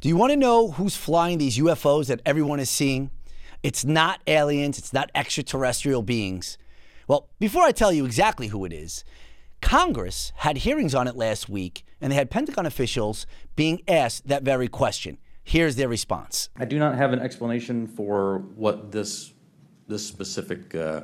Do you want to know who's flying these UFOs that everyone is seeing? It's not aliens, it's not extraterrestrial beings. Well, before I tell you exactly who it is, Congress had hearings on it last week, and they had Pentagon officials being asked that very question. Here's their response. I do not have an explanation for what this, this specific uh,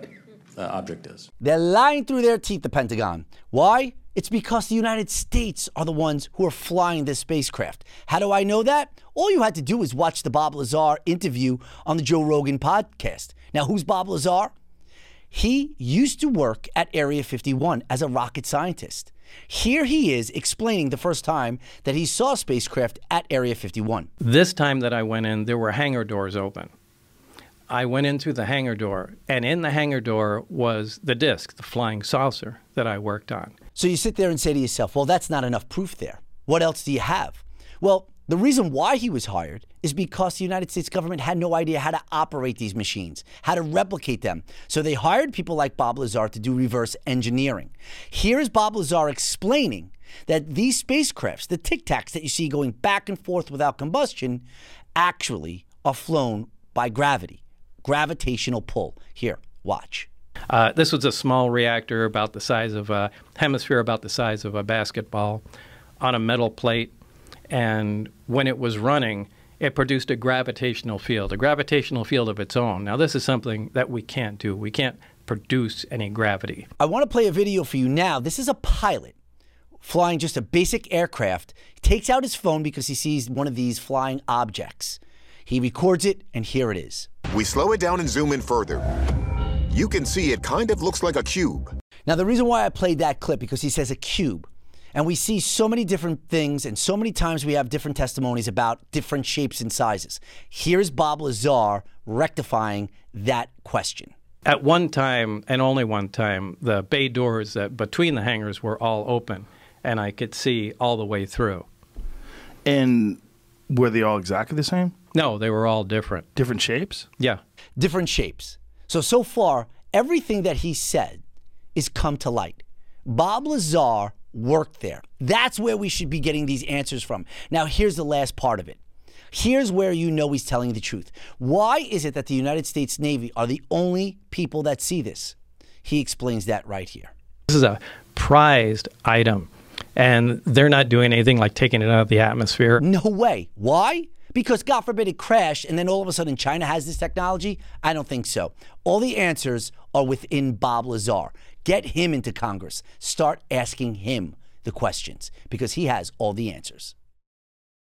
uh, object is. They're lying through their teeth, the Pentagon. Why? It's because the United States are the ones who are flying this spacecraft. How do I know that? All you had to do was watch the Bob Lazar interview on the Joe Rogan podcast. Now, who's Bob Lazar? He used to work at Area 51 as a rocket scientist. Here he is explaining the first time that he saw spacecraft at Area 51. This time that I went in, there were hangar doors open. I went into the hangar door, and in the hangar door was the disc, the flying saucer that I worked on. So you sit there and say to yourself, well, that's not enough proof there. What else do you have? Well, the reason why he was hired is because the United States government had no idea how to operate these machines, how to replicate them. So they hired people like Bob Lazar to do reverse engineering. Here is Bob Lazar explaining that these spacecrafts, the Tic Tacs that you see going back and forth without combustion, actually are flown by gravity gravitational pull. Here, watch. Uh, this was a small reactor about the size of a hemisphere, about the size of a basketball, on a metal plate. And when it was running, it produced a gravitational field, a gravitational field of its own. Now, this is something that we can't do. We can't produce any gravity. I want to play a video for you now. This is a pilot flying just a basic aircraft. He takes out his phone because he sees one of these flying objects. He records it, and here it is. We slow it down and zoom in further. You can see it kind of looks like a cube. Now, the reason why I played that clip because he says a cube. And we see so many different things, and so many times we have different testimonies about different shapes and sizes. Here's Bob Lazar rectifying that question. At one time, and only one time, the bay doors that between the hangars were all open, and I could see all the way through. And were they all exactly the same? No, they were all different. Different shapes? Yeah. Different shapes. So, so far, everything that he said is come to light. Bob Lazar worked there. That's where we should be getting these answers from. Now, here's the last part of it. Here's where you know he's telling the truth. Why is it that the United States Navy are the only people that see this? He explains that right here. This is a prized item, and they're not doing anything like taking it out of the atmosphere. No way. Why? Because God forbid it crashed and then all of a sudden China has this technology? I don't think so. All the answers are within Bob Lazar. Get him into Congress. Start asking him the questions because he has all the answers.